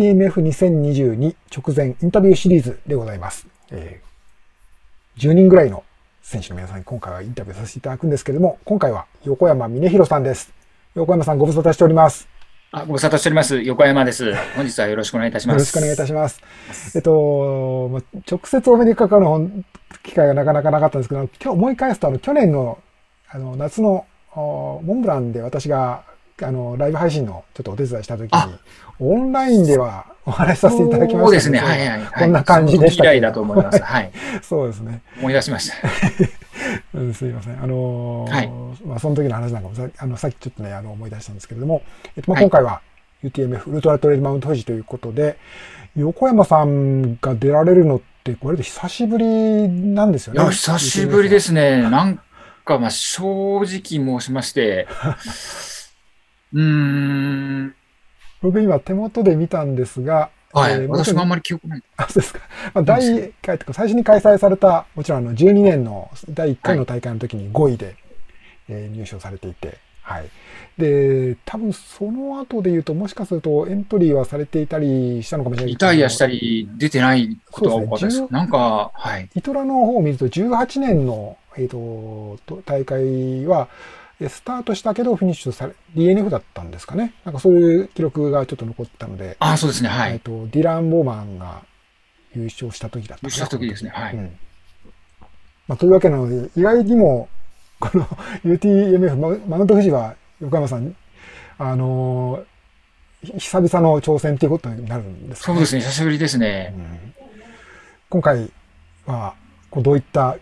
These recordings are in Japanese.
UTMF2022 直前インタビューシリーズでございます。えー、10人ぐらいの選手の皆さんに今回はインタビューさせていただくんですけれども、今回は横山峰弘さんです。横山さんご無沙汰しております。あ、ご無沙汰しております。横山です。本日はよろしくお願いいたします。よろしくお願いいたします。えっと、ま直接お目にかかる機会がなかなかなかったんですけど、今日思い返すと、あの、去年の、あの、夏の、モンブランで私が、あの、ライブ配信のちょっとお手伝いしたときに、オンラインでは お話しさせていただきました、そうですね。はいはい、はい。こんな感じでした。以来だと思います。はい。そうですね。思い出しました。うん、すいません。あのー、はい、まあ、その時の話なんかもさ、あの、さっきちょっとね、あの、思い出したんですけれども、えっと、まあ、今回は UTMF、ウルトラトレイルマウント富士ということで、横山さんが出られるのって、これで久しぶりなんですよね。いや、久しぶりですね。なんか、まあ、正直申しまして、うーん。僕今手元で見たんですが、はい、えー、私もあんまり記憶ない。あ、そうですか。まあ、第1回とか、最初に開催された、もちろんあの、12年の第1回の大会の時に5位で、はい、えー、入賞されていて、はい。で、多分その後で言うと、もしかするとエントリーはされていたりしたのかもしれないリタイアしたり、出てないことが多かったです。ですね、なんか、はい。イトラの方を見ると、18年の、えっ、ー、と、大会は、スタートしたけどフィニッシュされ、DNF だったんですかね。なんかそういう記録がちょっと残ったので。あそうですね、はい。えっ、と、ディラン・ボーマンが優勝した時だった優勝した時ですね、はい。うん、まあ、というわけなので、意外にも、この UTMF、マウント富士は横山さん、あのー、久々の挑戦ということになるんですか、ね、そうですね、久しぶりですね。うん、今回は、こうどういった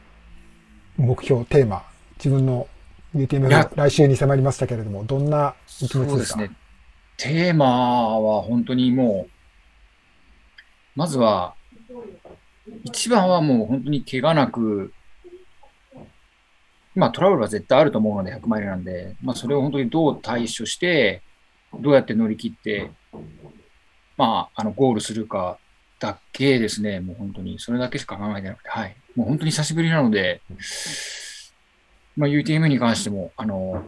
目標、テーマ、自分の UTM が来週に迫りましたけれども、どんな気持ちですか？ね。テーマは本当にもう、まずは、一番はもう本当に怪我なく、まあトラブルは絶対あると思うので、100マイルなんで、まあそれを本当にどう対処して、どうやって乗り切って、まあ、あの、ゴールするかだけですね、もう本当に、それだけしか考えてなくて、はい。もう本当に久しぶりなので、まあ、UTM に関しても、あの、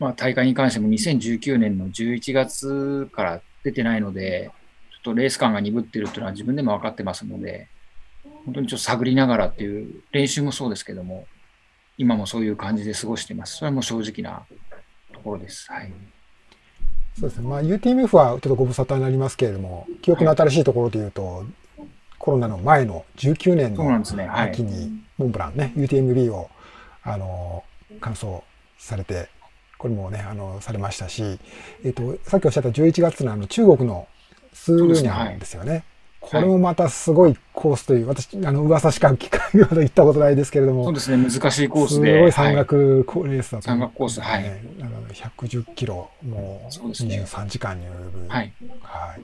まあ、大会に関しても2019年の11月から出てないので、ちょっとレース感が鈍ってるっていうのは自分でも分かってますので、本当にちょっと探りながらっていう練習もそうですけども、今もそういう感じで過ごしています。それはもう正直なところです。はい。そうですね。まあ、UTMF はちょっとご無沙汰になりますけれども、記憶の新しいところで言うと、コロナの前の19年の秋にモンブランね、UTMB をあの完走されて、これもね、あの、されましたし、えっ、と、さっきおっしゃった11月のあの中国のスールーニャンですよね。はい、これもまたすごいコースという、私、あの、噂しか聞かない行ったことないですけれども。そうですね、難しいコースで。すごい山岳レースだと、ね、山岳コース、はい。110キロ、もう23時間に及ぶ。ね、はい。はい。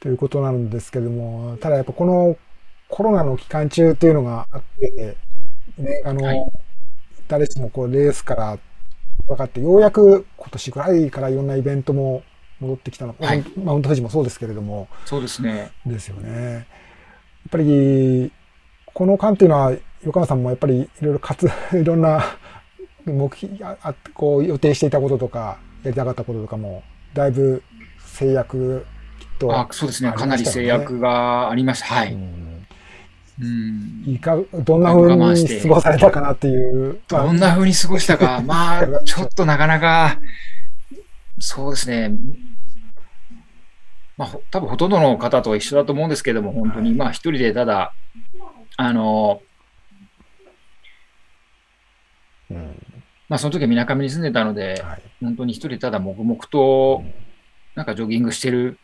ということなんですけれども、ただやっぱこのコロナの期間中っていうのがあって、ね、あの、はい、誰しもこうレースから分かって、ようやく今年ぐらいからいろんなイベントも戻ってきたの、はい、マウント富士もそうですけれども。そうですね。ですよね。やっぱり、この間っていうのは、横山さんもやっぱりいろいろかつ、いろんな目標あ、こう予定していたこととか、やりたかったこととかも、だいぶ制約あそうですね。かなり制約がありました。はい。うんうん、いかどんな風に過ごされたかなっていう。どんな風に過ごしたか。まあ、ちょっとなかなか、そうですね。まあ、多分ほとんどの方と一緒だと思うんですけども、本当に、はい、まあ、一人でただ、あの、うん、まあ、その時は水上に住んでたので、はい、本当に一人でただ黙々と、なんかジョギングしてる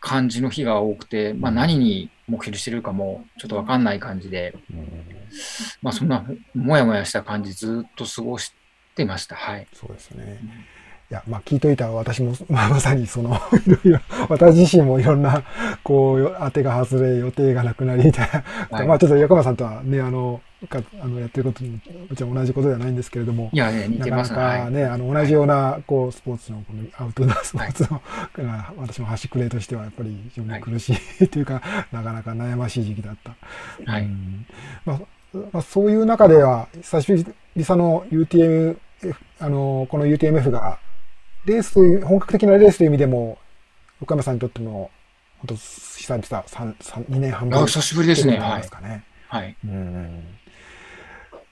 感じの日が多くて、まあ、何に目標してるかもちょっと分かんない感じで、まあ、そんなもやもやした感じずっと過ごしてました。はい。そうですね。いや、まあ、聞いといた私も、まあ、まさにその、いろいろ、私自身もいろんな、こう、当てが外れ、予定がなくなり、みたいな。はい、まあ、ちょっと横山さんとはね、あの、かあのやってることに、もちろん同じことではないんですけれども、いや、ね、似てます。なかなかね、はい、あの、同じような、こう、スポーツの、このアウトドアスポーツの、はい、私も端くれとしては、やっぱり非常に苦しい、というか、なかなか悩ましい時期だった。はい。うん。まあ、まあ、そういう中では、久しぶりさの UTM、あの、この UTMF が、レースという、本格的なレースという意味でも、岡山さんにとっても、本当久々、3、3、2年半ぶり。久しぶりですね。はい。はい。うん。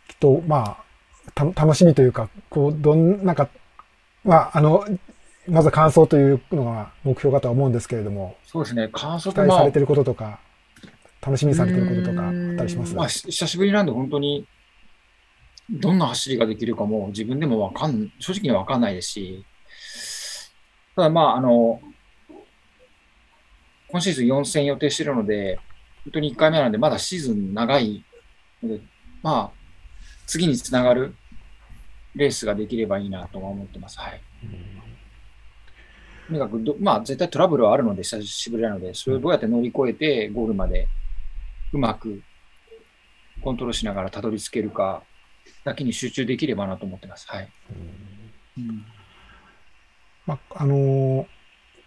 きっと、まあ、た、楽しみというか、こう、どん、なんか、まあ、あの、まず感想というのが目標かとは思うんですけれども。そうですね。感想期待されてることとか、楽しみにされてることとかあったりします？まあ、久しぶりなんで本当に、どんな走りができるかも自分でもわかん、正直にはわかんないですし、ただまあ、あの、今シーズン4戦予定してるので、本当に1回目なので、まだシーズン長いので、まあ、次につながるレースができればいいなとは思ってます。はい。とにかくまあ、絶対トラブルはあるので、久しぶりなので、それをどうやって乗り越えて、ゴールまでうまくコントロールしながらたどり着けるかだけに集中できればなと思ってます。はい。うん、まあ、あのー、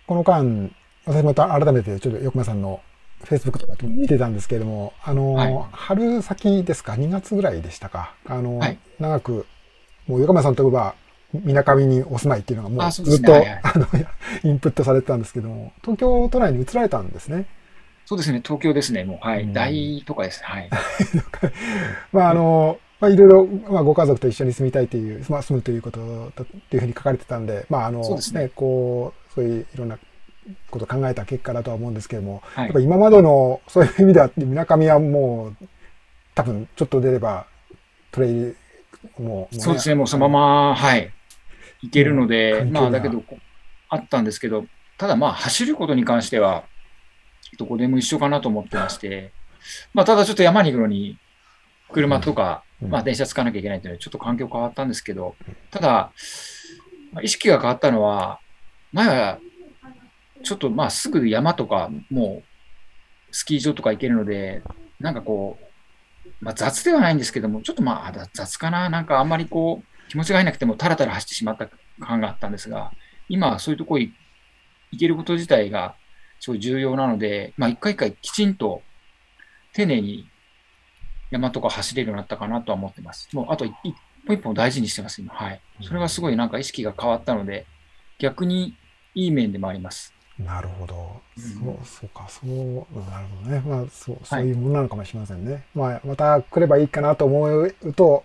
この間、私また改めてちょっと横間さんのフェイスブックとか見てたんですけれども、あのーはい、春先ですか、2月ぐらいでしたか、あのーはい、長く、もう横間さんといえば、みなかみにお住まいっていうのがもうずっと、ねはいはい、あの、インプットされてたんですけども、東京都内に移られたんですね？そうですね、東京ですね、もう、はい、大とかです。はい。まあ、あの、まあ、いろいろ、まあ、ご家族と一緒に住みたいという、まあ、住むということというふうに書かれてたんで、まあ、あの、ね、ね、こう、そういういろんなことを考えた結果だとは思うんですけれども、はい、やっぱ今までの、そういう意味では、みなかみはもう、多分、ちょっと出れば、トレイル、もう、そうですね、もうそのまま、はい、いけるので、まあ、だけど、あったんですけど、ただまあ、走ることに関しては、どこでも一緒かなと思ってまして、まあ、ただちょっと山に行くのに、車とか、まあ、電車使わなきゃいけないというので、ちょっと環境変わったんですけど、ただ、意識が変わったのは、前は、ちょっとまあすぐ山とか、もうスキー場とか行けるので、なんかこう、まあ、雑ではないんですけども、ちょっとまあ雑かな、なんかあんまりこう、気持ちが入らなくてもタラタラ走ってしまった感があったんですが、今はそういうとこ行けること自体がすごい重要なので、まあ一回一回きちんと丁寧に山とか走れるようになったかなとは思ってます。もうあと一本一本大事にしてます、今。はい。それがすごいなんか意識が変わったので、逆にいい面でもあります。なるほど。そう、そうか、そう、なるほどね。まあ、そう、そういうものなのかもしれませんね。はい、まあ、また来ればいいかなと思うと、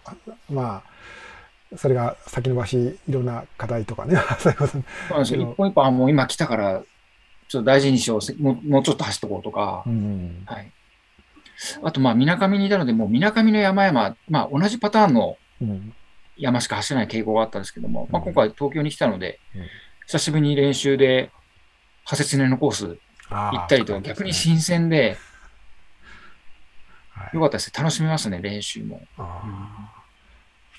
まあ、それが先延ばし、いろんな課題とかね、そういうこと。そうなんですよ。一本一本、もう今来たから、ちょっと大事にしよう、もうもうちょっと走っとこうとか、うん、はい。あと、まあ、みなかみにいたので、もうみなかみの山々、まあ、同じパターンの山しか走れない傾向があったんですけども、うん、まあ、今回東京に来たので、うん、久しぶりに練習で、派切ねのコース行ったりとか、逆に新鮮で、よかったです。楽しみますね、練習も。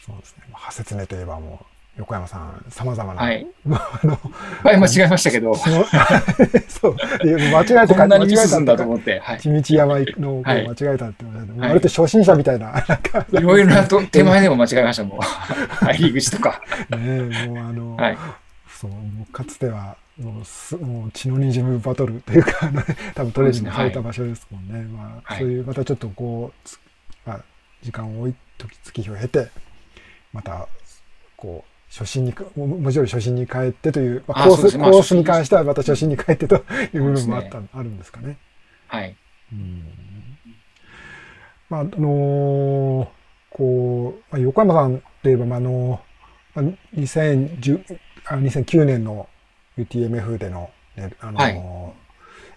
そうですね。派切ねといえばもう、横山さん、さまざまな。はい。あの、はい、間違えましたけど。そ う。間違えたこんなにミスすんだと思って。はい。地道山の間違えたって言われて、割と初心者みたいな。いろいろなと手前でも間違えました、もう。入り口とか。ねもうあの、はい。そう、かつては、もうすもう血のにじむバトルというか、多分トレーニングされた場所ですもんね。まあ、そういう、またちょっとこう、まあ、時間を置い、時月日を経て、また、こう、初心に、もちろん初心に帰ってという、まあ、コース、コースに関してはまた初心に帰ってという部分もあった、ね、あるんですかね。はい。うん。まあ、あのー、こう、まあ、横山さんといえば、まあ、あのー、2010あ2009年の UTMF での、ね、あのーはい、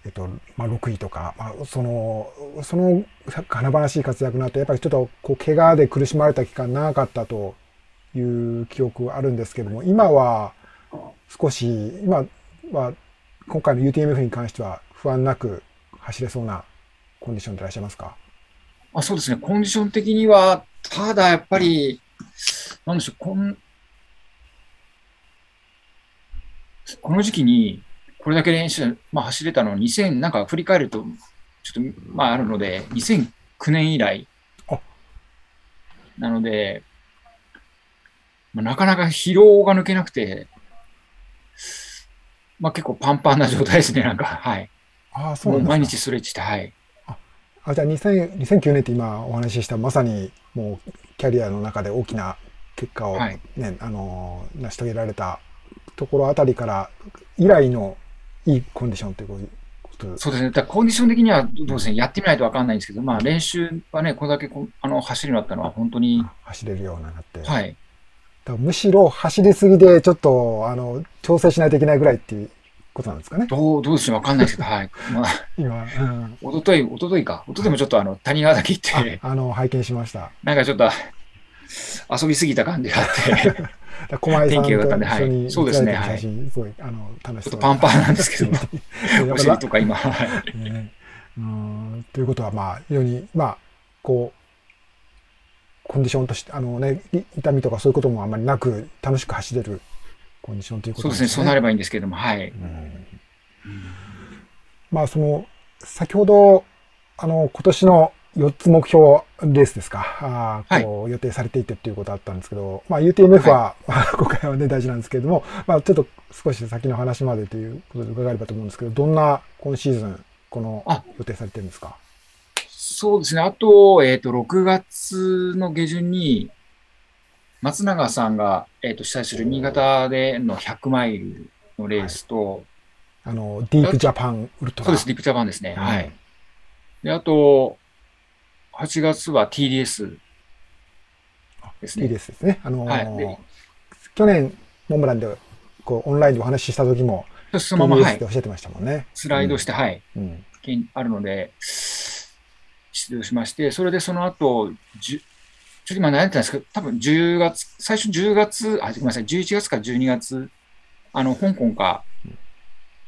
えっと、まあ、6位とか、まあ、その、その、華々しい活躍の後、やっぱりちょっと、こう、怪我で苦しまれた期間長かったという記憶あるんですけども、今は少し、今は今回の UTMF に関しては不安なく走れそうなコンディションでいらっしゃいますか？あそうですね、コンディション的には、ただやっぱり、なんでしょう、こんこの時期にこれだけ練習、まあ、走れたの2000、なんか振り返ると、ちょっと、まああるので、2009年以来。なので、まあ、なかなか疲労が抜けなくて、まあ結構パンパンな状態ですね、なんか。はい。ああ、そうなん毎日ストレッチして、はい。あ、じゃあ2000 2009年って今お話ししたまさにもうキャリアの中で大きな結果をね、はい、あの、成し遂げられたところあたりから以来のいいコンディションということそうですね。だコンディション的にはどうですね、やってみないと分かんないんですけど、まあ練習はね、これだけこあの走るようになったのは本当に。走れるようになって。はい。むしろ走りすぎでちょっと、あの、調整しないといけないぐらいっていうことなんですかね。どう、どうでしょうわかんないですけど、はい。まあ、今、うん。おととい、おとといか。おとといもちょっとあの、谷川岳行って、あの、拝見しました。なんかちょっと、遊びすぎた感じがあって。狛江さんと一緒にそうですね、はい。すごい、あの、楽しそう。ちょっとパンパンなんですけど、お尻とか今、はい。ね、うんということは、まあ、非常に、まあ、こう、コンディションとして、あのね、痛みとかそういうこともあんまりなく、楽しく走れるコンディションということですね。そうですね、そうなればいいんですけれども、はい。うん、まあ、その、先ほど、あの、今年の4つ目標レースですか、あこう予定されていてっていうことあったんですけど、まあ UTMF は、はい、今回はね大事なんですけれども、まあちょっと少し先の話までということで伺えればと思うんですけど、どんな今シーズン、この予定されてるんですか？そうですね。あと、えっ、ー、と、6月の下旬に、松永さんが、えっ、ー、と、主催する新潟での100マイルのレースと、はい、あの、ディープジャパンウルトラ。そうです、ディープジャパンですね。はい。で、あと、8月は TDS ですね。TDS ですね。あのーはい、去年、モンブランで、こう、オンラインでお話しした時も、そのまま、はい、おっしゃってましたもんね。スライドして、うん、はい。うん、あるので、出場しまして、それでその後、ちょっと今悩んでたんですけど、多分10月、最初10月、あ、ごめんなさい、11月か12月、あの、香港か、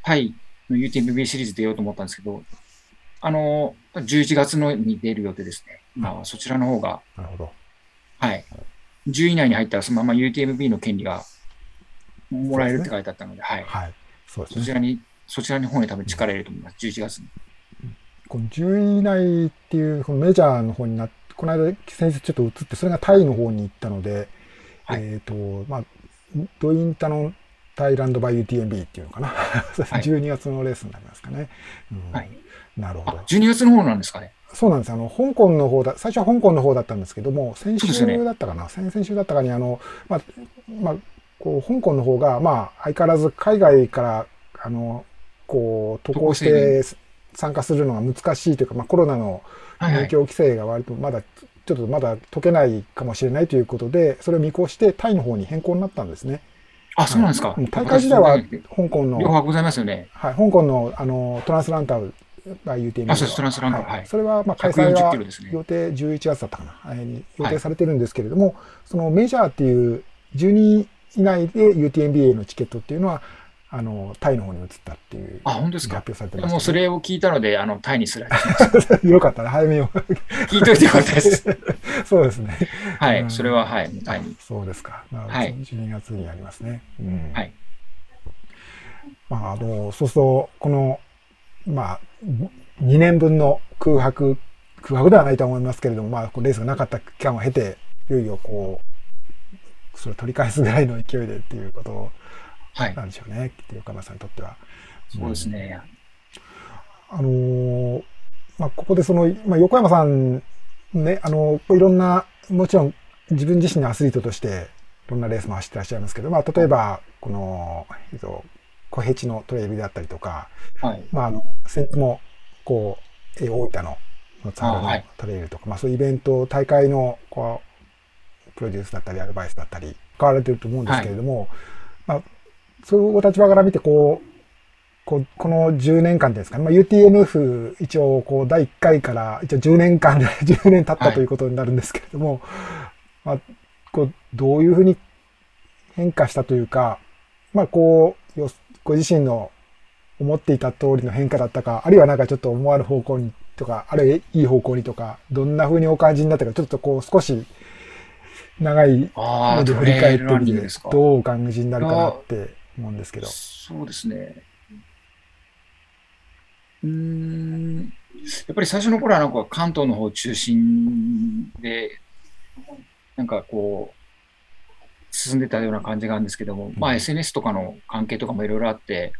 タイの UTMB シリーズ出ようと思ったんですけど、あの、11月のに出る予定ですね。まあ、そちらの方が、なるほど。はい。10位以内に入ったら、そのまま UTMB の権利がもらえるって書いてあったので、はい。はい。そうですね。そちらに、そちらの方に多分力入れると思います。11月に。この10位以内っていうこのメジャーの方になって、この間先日ちょっと移って、それがタイの方に行ったので、はい、えっ、ー、と、まあ、ドインタのタイランドバイ UTMB っていうのかな。はい、12月のレースになりますかね。うん、はい。なるほど。12月の方なんですかね。そうなんです。あの、香港の方だ、最初は香港の方だったんですけども、先週だったかな、ね、先々週だったかに、あの、まあ、まあ、こう、香港の方が、まあ、相変わらず海外から、あの、こう、渡航して参加するのが難しいというか、まあ、コロナの影響規制が割とまだ、ちょっとまだ解けないかもしれないということで、それを見越してタイの方に変更になったんですね。あ、そうなんですか。大会時代は香港の、両方ございますよね。はい、香港のあのトランスランターが UTM あ、そうです、トランスランター。はい。それは、まあ、開催は予定11月だったかな、に予定されてるんですけれども、はい、そのメジャーっていう12以内で UTMBA のチケットっていうのは、あの、タイの方に移ったっていう。あ、本当ですか？発表されてまし、もうそれを聞いたので、あの、タイにすら よかったね、早めよう。聞いといてよかったです。そうですね。はい、それは、はい、タイに。そうですか。はい。12月にありますね。うん。はい。まあ、あの、そうすると、この、まあ、2年分の空白、空白ではないと思いますけれども、まあ、レースがなかった期間を経て、いよいよこう、それを取り返すぐらいの勢いでっていうことを、なんでしょうね、はい、横山さんにとっては。そうですね。あのー、まあ、ここでその、まあ、横山さん、ね、あのー、いろんな、もちろん自分自身のアスリートとして、いろんなレースも走ってらっしゃいますけど、まあ、例えば、この、えっと、小平地のトレイルであったりとか、はい、まあ、先日も、こう、大分の、ツアーのトレイルとか、まあ、そういうイベント、大会の、こう、プロデュースだったり、アドバイスだったり、変わられてると思うんですけれども、はい、まあ、そういうお立場から見て、こう、こうこの10年間ですかね、まあ、UTMF 一応こう第1回から一応10年間 で10年経ったということになるんですけれども、はい、まあ、こうどういうふうに変化したというか、まあこう、ご自身の思っていた通りの変化だったか、あるいはなんかちょっと思わぬ方向にとか、あるいはいい方向にとか、どんな風にお感じになったか、ちょっとこう少し長いので振り返ってみて、どうお感じになるかなって思うんですけど。そうですね。うん、やっぱり最初の頃はなんか関東の方中心で、なんかこう、進んでたような感じがあるんですけども、まあ SNS とかの関係とかもいろいろあって、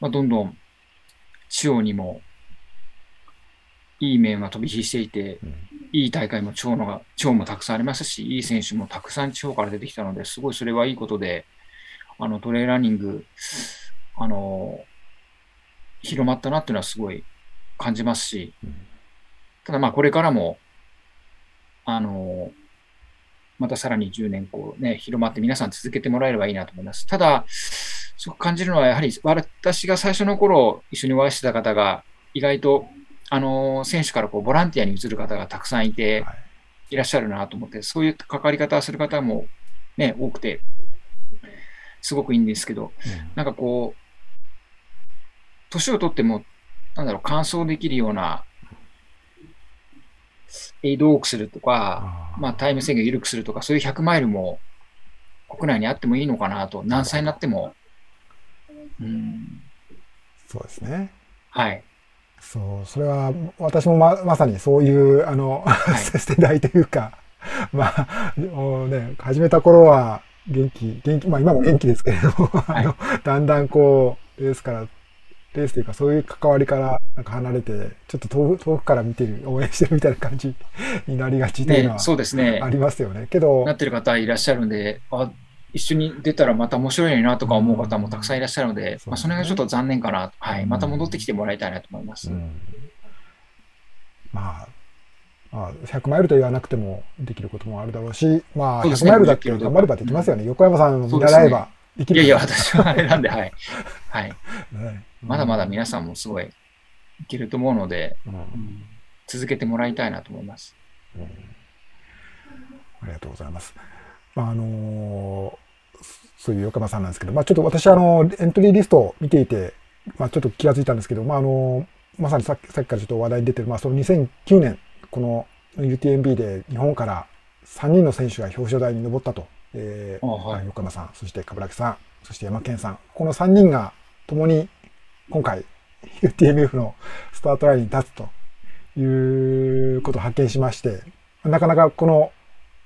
まあ、どんどん地方にもいい面が飛び火していて、いい大会も地方のが地方もたくさんありますし、いい選手もたくさん地方から出てきたので、すごいそれはいいことで、あのトレーラーニング、あの広まったなっていうのはすごい感じますし、ただまあこれからも、あの、またさらに10年こうね、広まって皆さん続けてもらえればいいなと思います。ただ、すごく感じるのは、やはり私が最初の頃一緒にお会いしてた方が、意外と、あの、選手からこうボランティアに移る方がたくさんいて、いらっしゃるなと思って、そういう関わり方をする方もね、多くて、すごくいいんですけど、うん、なんかこう、年を取っても、なんだろう、完走できるような、エイド多くするとか、まあ、タイム制限を緩くするとか、そういう100マイルも国内にあってもいいのかなと、何歳になっても。うん、そうですね。はい。そう、それは私もままさにそういう、あの、はい、世代というか、まあ、ね、始めた頃は元気、元気、まあ今も元気ですけれども、はい、あの、だんだんこう、レースから、レースというかそういう関わりからなんか離れて、ちょっと遠く遠くから見てる、応援してるみたいな感じ になりがちというのは、ね、そうですね。ありますよね。けど、なってる方いらっしゃるんで、あ一緒に出たらまた面白いなとか思う方もたくさんいらっしゃるので、うん、まあ、それがちょっと残念かな。はい。また戻ってきてもらいたいなと思います。うん、まあ、まあ、100マイルと言わなくてもできることもあるだろうし、まあ、100マイルだって頑張ればできますよね。横山さん見習えばできる、ね、いやいや、私はあれなんで、はい。はい。ね、まだまだ皆さんもすごいいけると思うので、うん、続けてもらいたいなと思います。うん、ありがとうございます。まあ、あのー、そういう横山さんなんですけど、まあ、ちょっと私、あの、エントリーリストを見ていて、まあ、ちょっと気がついたんですけど、まあ、あのー、まさにさっきさっきからちょっと話題に出てる、まあ、その2009年、この UTMB で日本から3人の選手が表彰台に上ったと。えー、はい、横山さん、そして冠城さん、そして山健さん。この3人が共に今回 UTMF のスタートラインに立つということを発見しまして、なかなかこの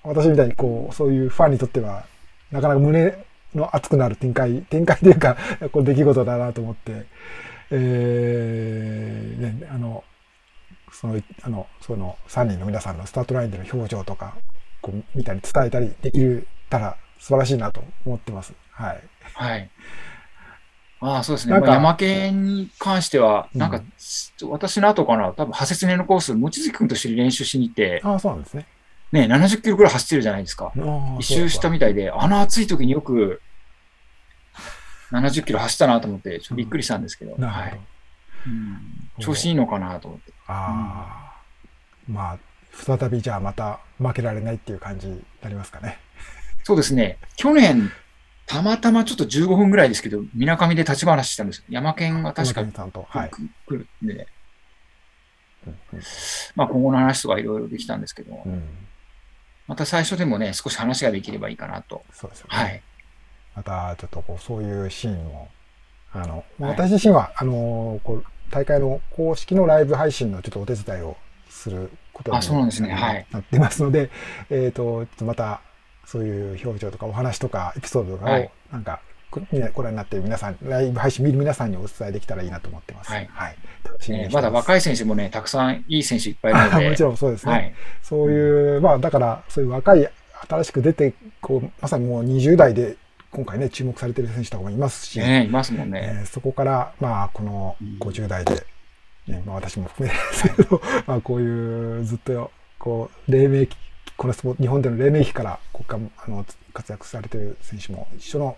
私みたいにこう、そういうファンにとっては、なかなか胸の熱くなる展開、展開というか、こう出来事だなと思って、えー、ね、あの、その、あの、その3人の皆さんのスタートラインでの表情とか、こう見たり伝えたりできたら素晴らしいなと思ってます。はい。はい。ああ、そうですね。まあ、山県に関しては、なんか、うん、私の後かな、多分、派切ねのコース、望月君と一緒に練習しに行って、ああ、そうなんですね。ね、70キロぐらい走ってるじゃないですか。一周したみたいで、あの暑い時によく、70キロ走ったなと思って、ちょっとびっくりしたんですけど、うん、はい。うん、調子いいのかなと思って。ああ、うん、まあ、再びじゃあまた負けられないっていう感じになりますかね。そうですね。去年、たまたまちょっと15分ぐらいですけど、みなかみで立ち話したんですよ。山県が確かにはい、来るんで、うんうん、まあ今後の話とかいろいろできたんですけど、うん、また最初でもね、少し話ができればいいかなと。そうですよね。はい。またちょっとこう、そういうシーンを、あの、私自身は、あの、こう、大会の公式のライブ配信のちょっとお手伝いをすることになってますので、えっ、と、また、そういう表情とかお話とかエピソードとかを、なんか、ご覧になっている皆さん、ライブ配信見る皆さんにお伝えできたらいいなと思ってます。はい。はい。ね、まだ若い選手もね、たくさんいい選手いっぱいいるので。もちろんそうですね。はい、そういう、まあだから、そういう若い、新しく出て、こう、まさにもう20代で今回ね、注目されている選手とかもいますし、ね、いますもんね。えー、そこから、まあ、この50代で、ね、まあ私も含めですけど、まあこういうずっと、こう、黎明期、この日本での黎明期から国家あの活躍されている選手も一緒の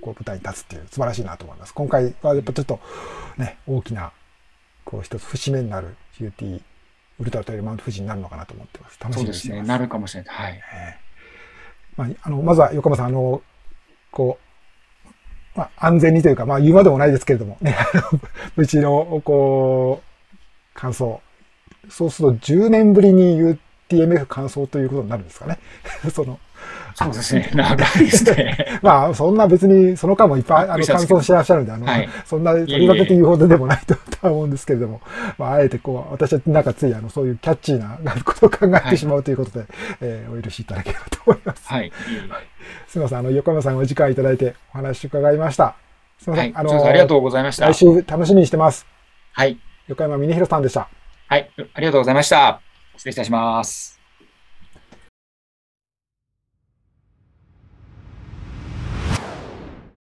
こう舞台に立つっていう素晴らしいなと思います。今回はやっぱちょっとね、大きな、こう一つ節目になる UT ウルトラトレイルマウント富士になるのかなと思ってます。楽しみですね。なるかもしれない。はい。えー、まあ、あの、まずは横山さん、あの、こう、まあ、安全にというか、まあ、言うまでもないですけれども、ね、うちの、こう、感想。そうすると、10年ぶりに UTMF 感想ということになるんですかね。その、そうですね。長いですね。まあ、そんな別に、その間もいっぱい、あの、感想してらっしゃるんで、あの、はい、そんな、取り分けて言うほどでもないとは思うんですけれども、まあ、あえてこう、私はなんかつい、あの、そういうキャッチーなことを考えてしまうということで、はい、えー、お許しいただければと思います。はい。すみません、あの、横山さんお時間いただいてお話伺いました。すみません、はい、あの、ありがとうございました。来週楽しみにしてます。はい。横山峰弘さんでした。はい、ありがとうございました。失礼いたします。